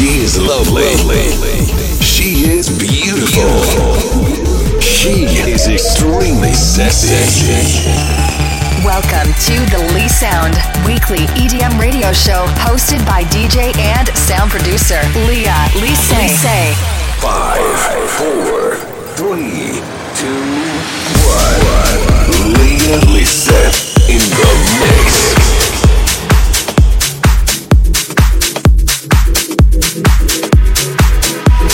She is lovely. She is beautiful. She is extremely sexy. Welcome to the Lee Sound Weekly EDM radio show hosted by DJ and sound producer Leah Lise. Lise. Five, four, three, two, one. Leah Lise in the mix.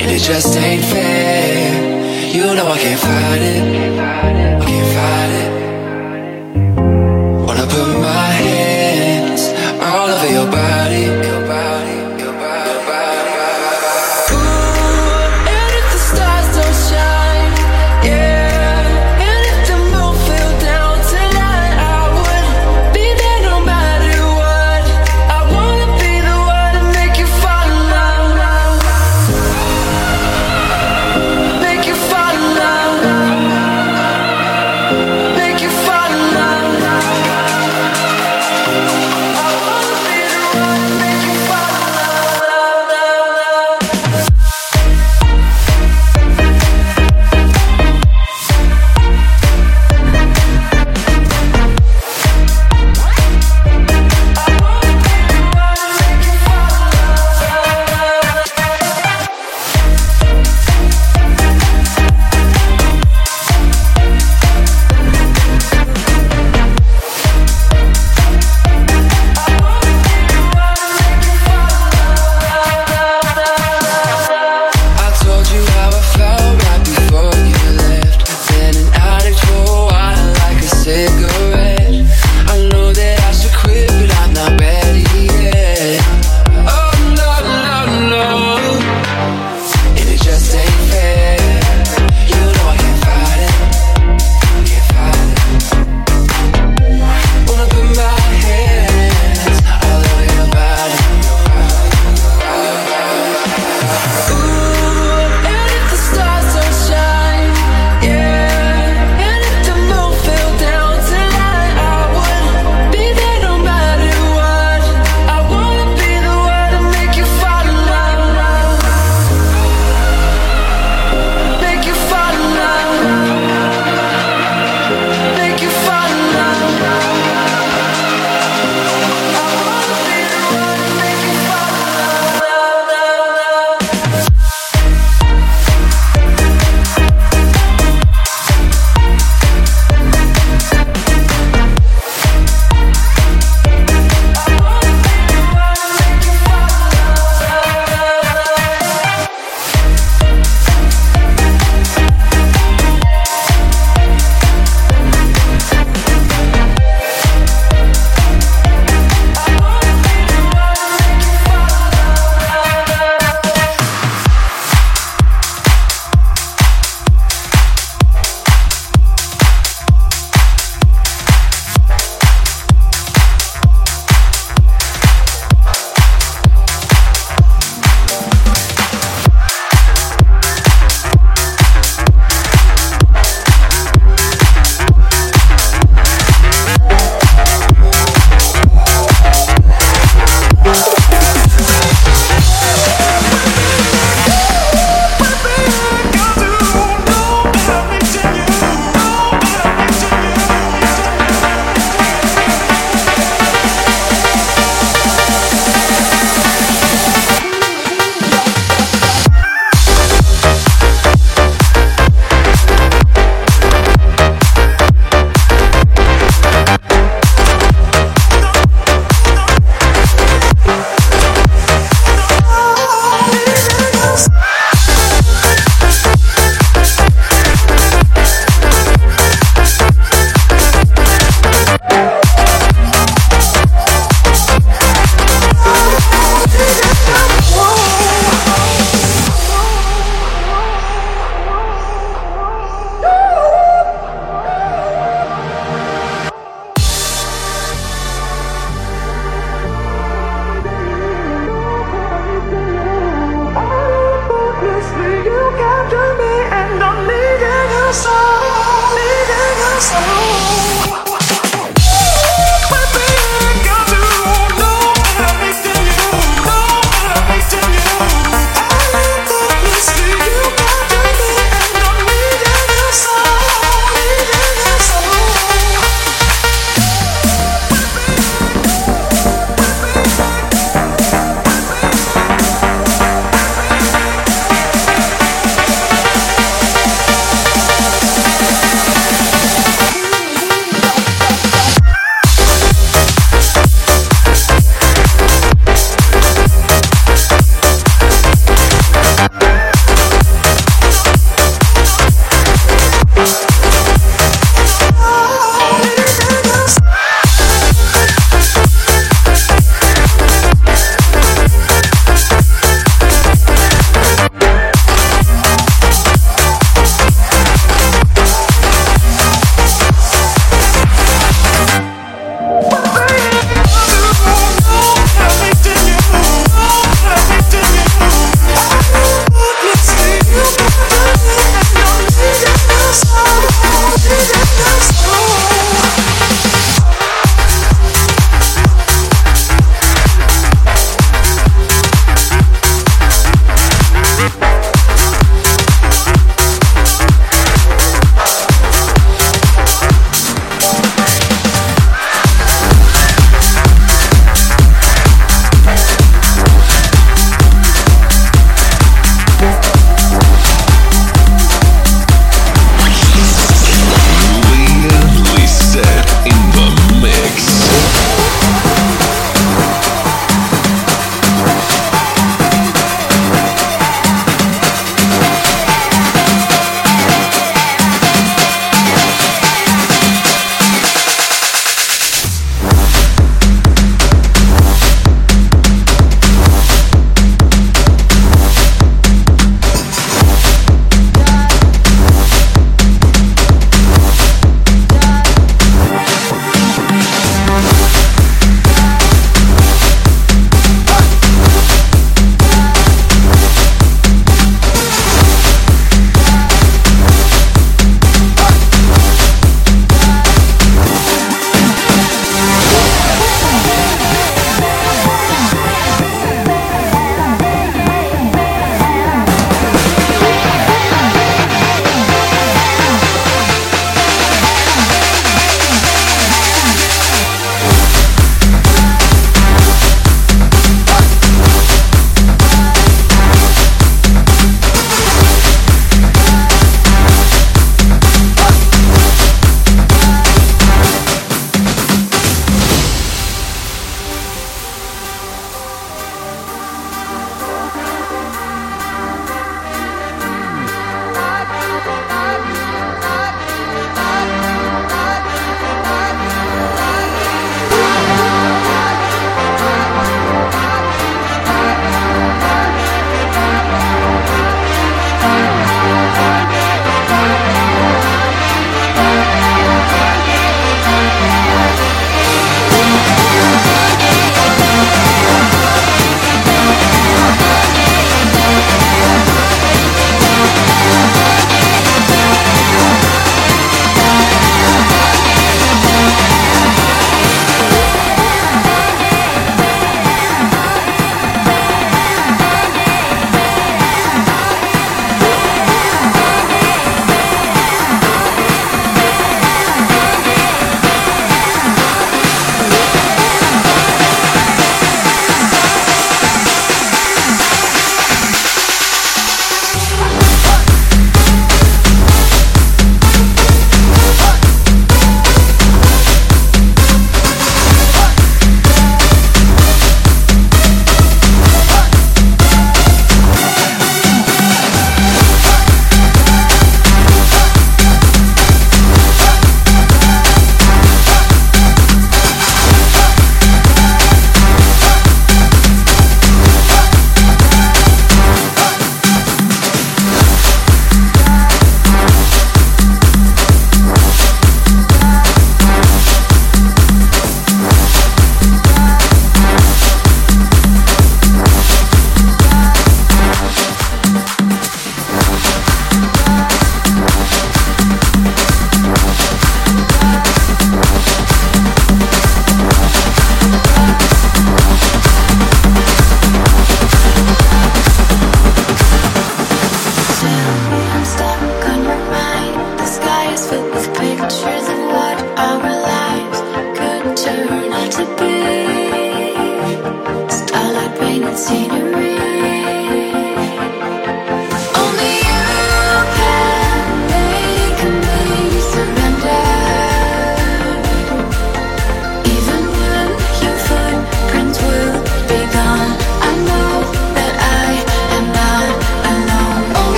And it just ain't fair. You know I can't fight it. I can't fight it.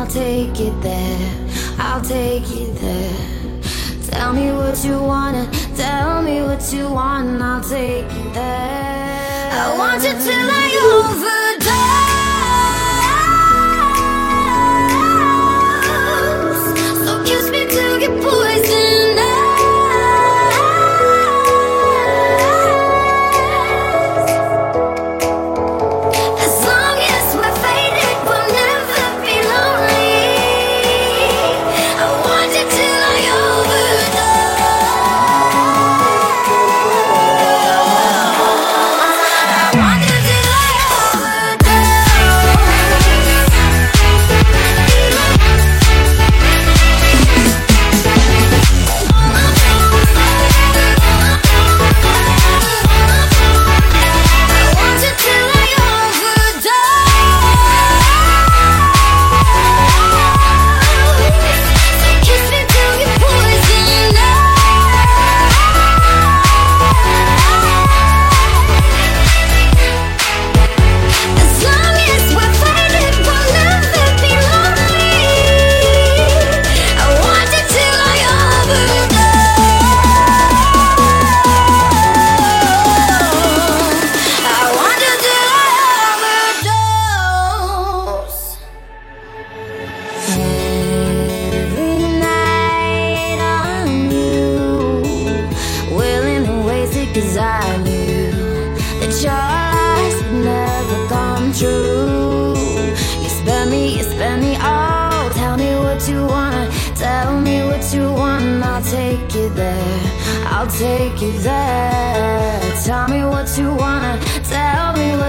I'll take it there. I'll take it there. Tell me what you wanna, tell me what you want, I'll take it there. I want you to I'm over.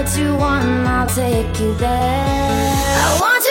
what you want, I'll take you there. I want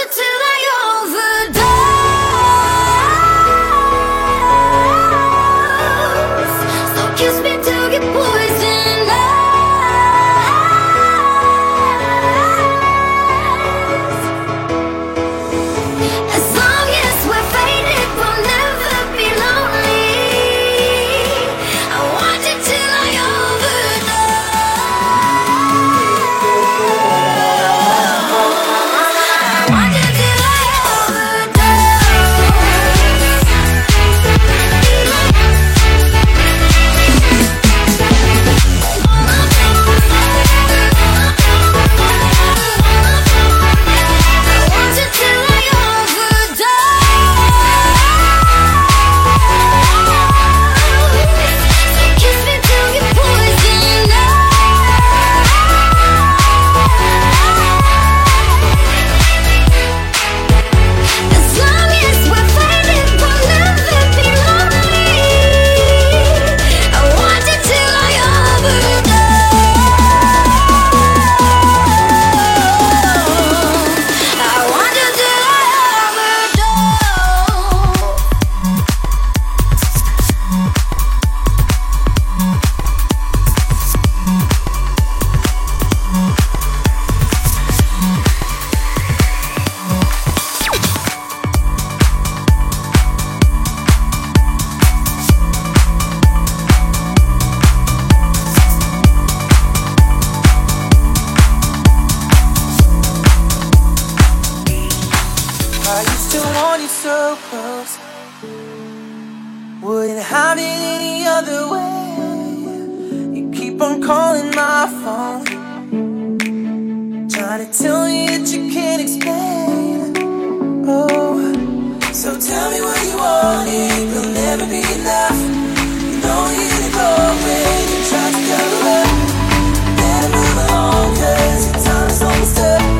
I used to want you so close. Wouldn't have it any other way. You keep on calling my phone. Trying to tell me that you can't explain. Oh, so tell me what you want. It will never be enough. You to. Better move your time is almost up.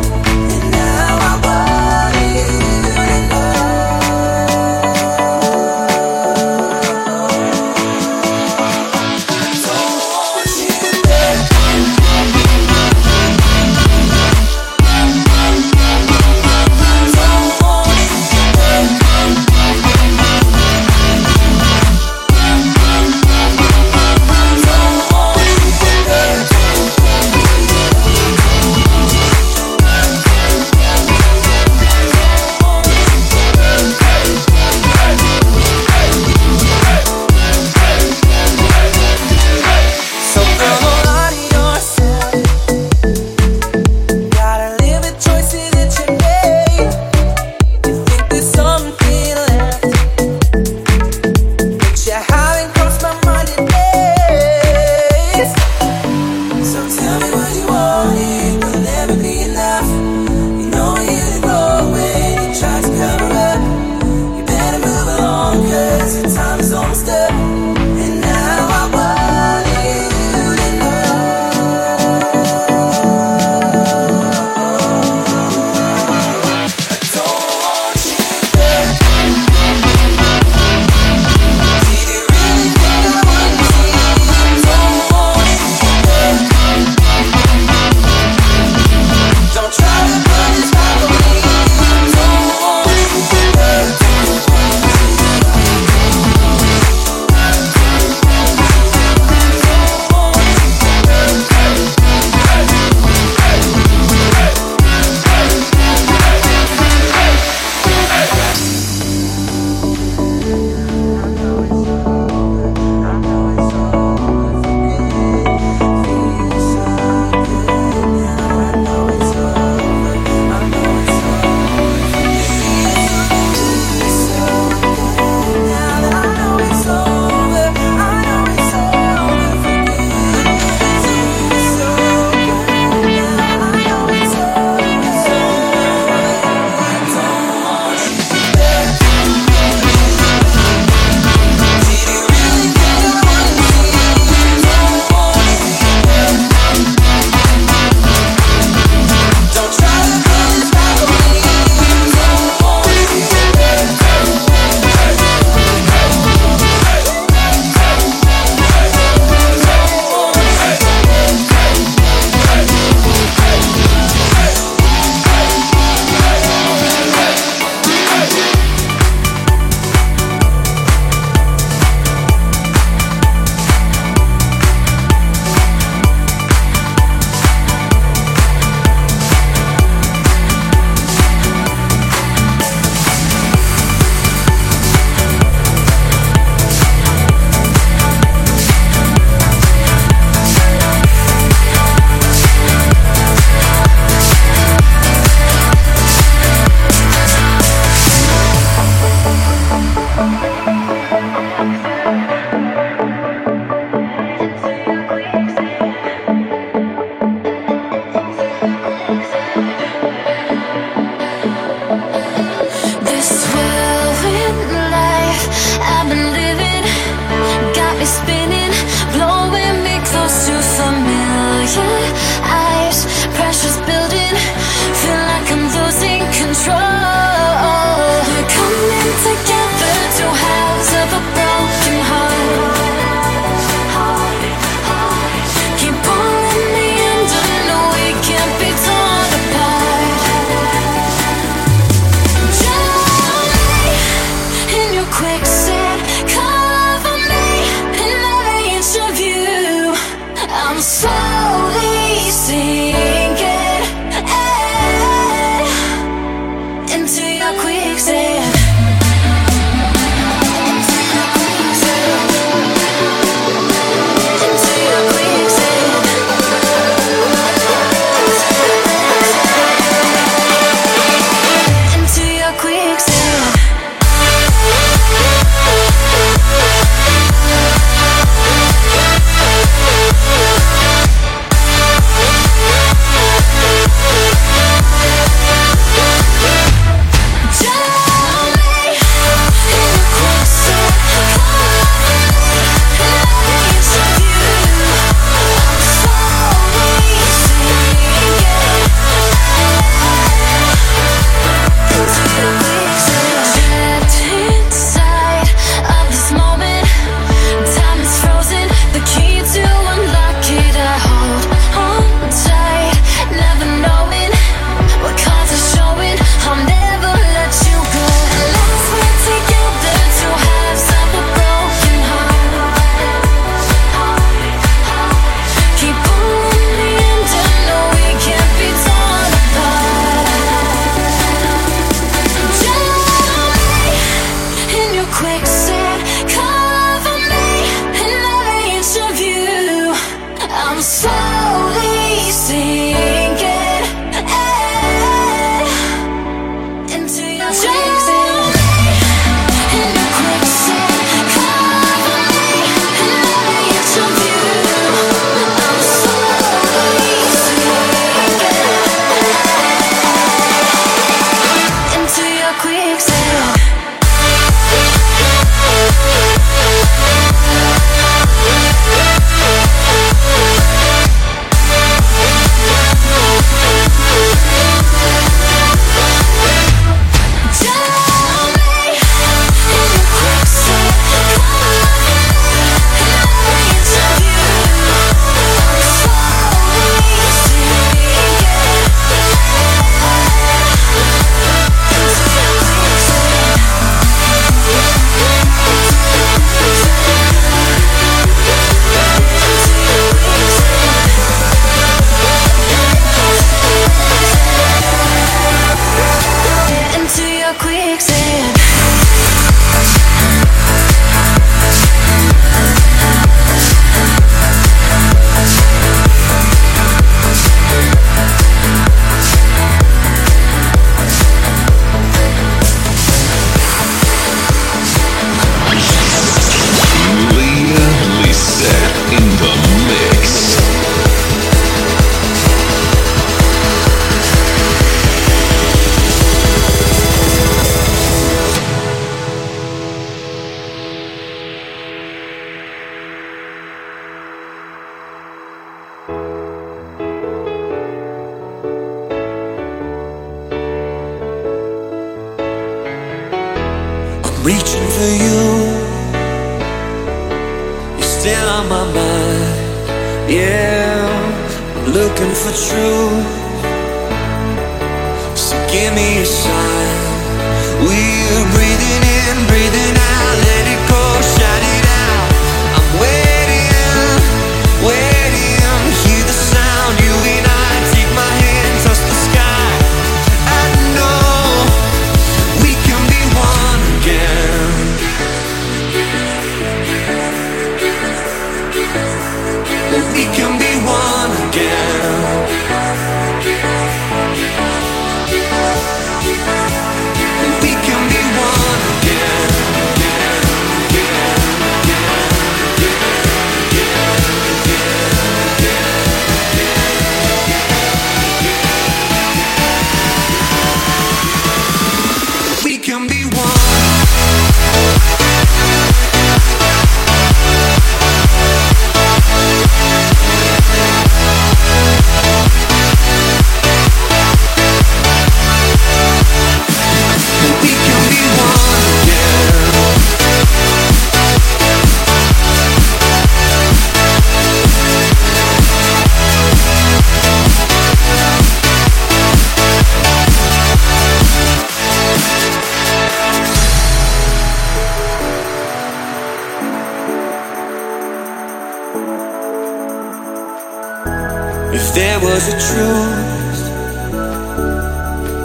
the truth,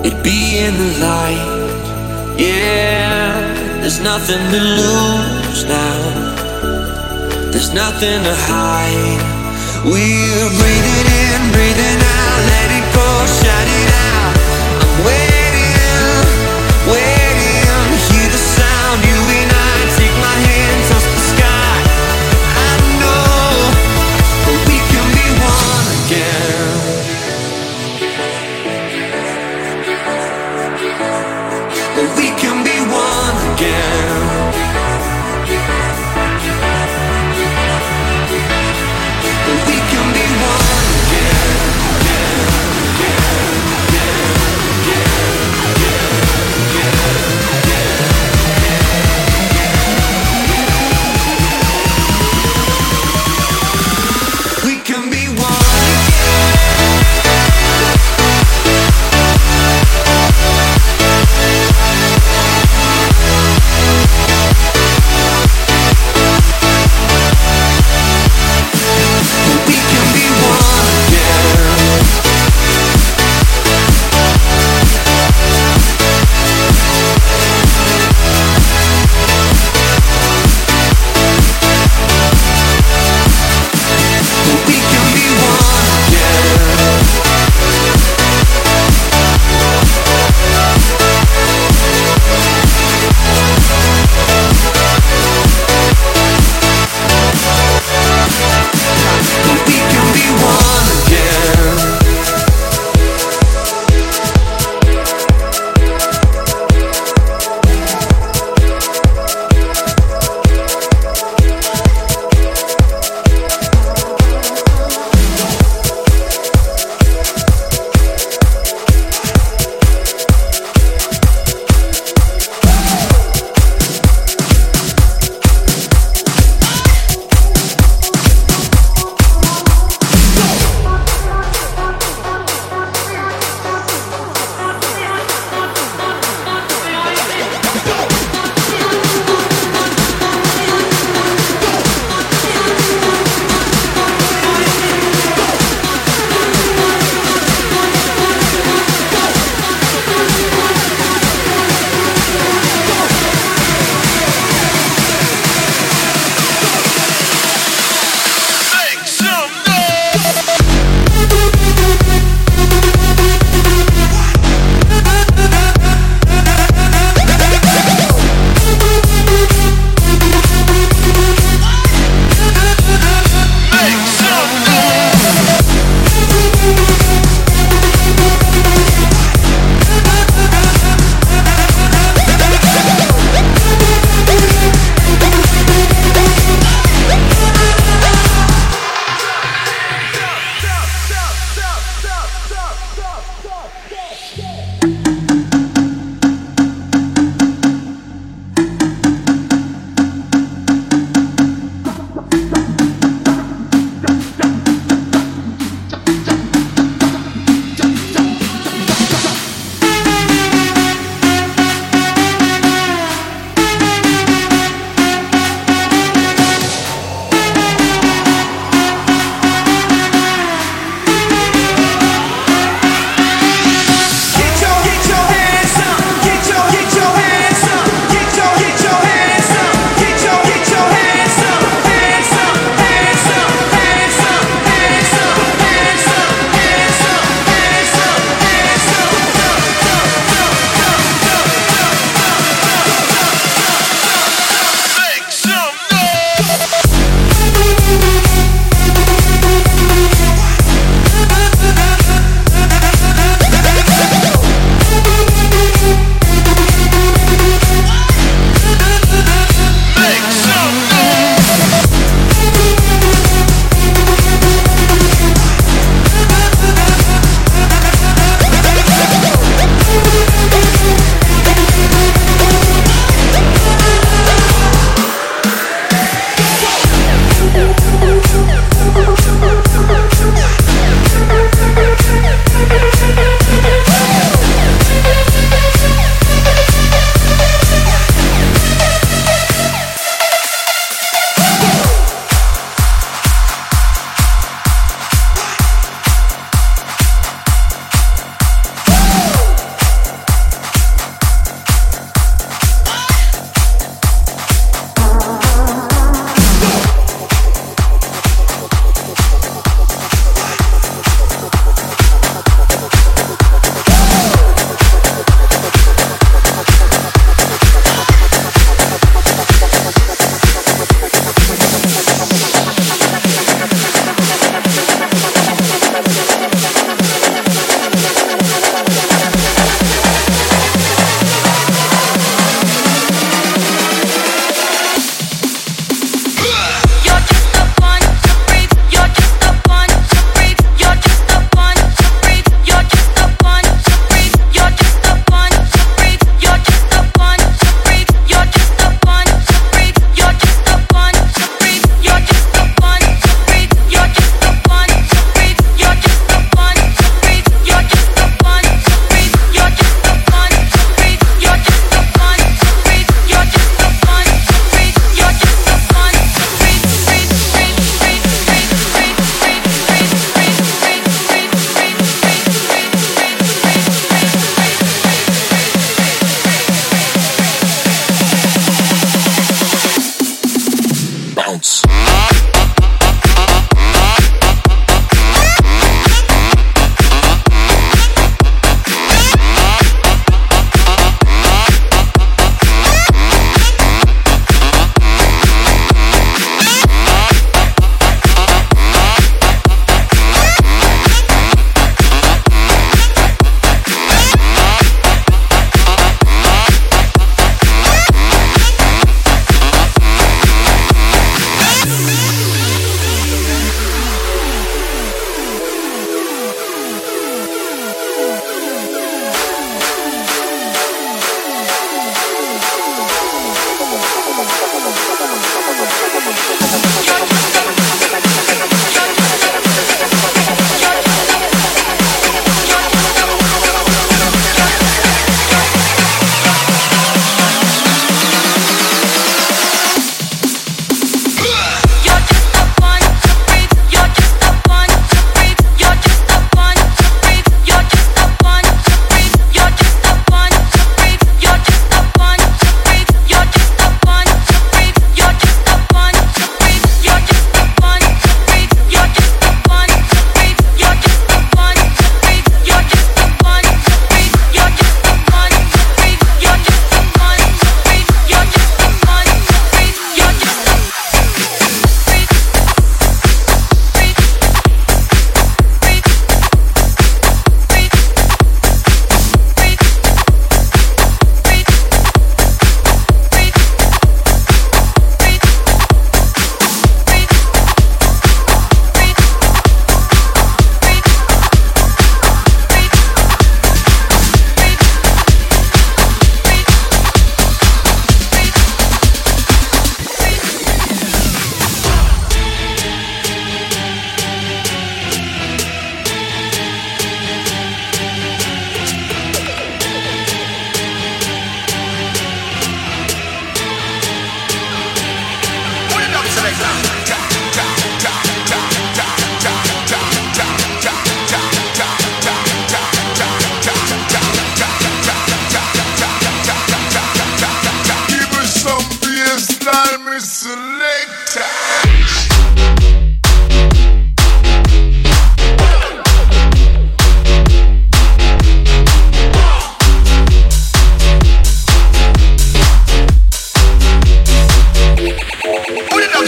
it'd be in the light. Yeah, there's nothing to lose now, there's nothing to hide. We're breathing in, breathing out.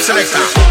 selector.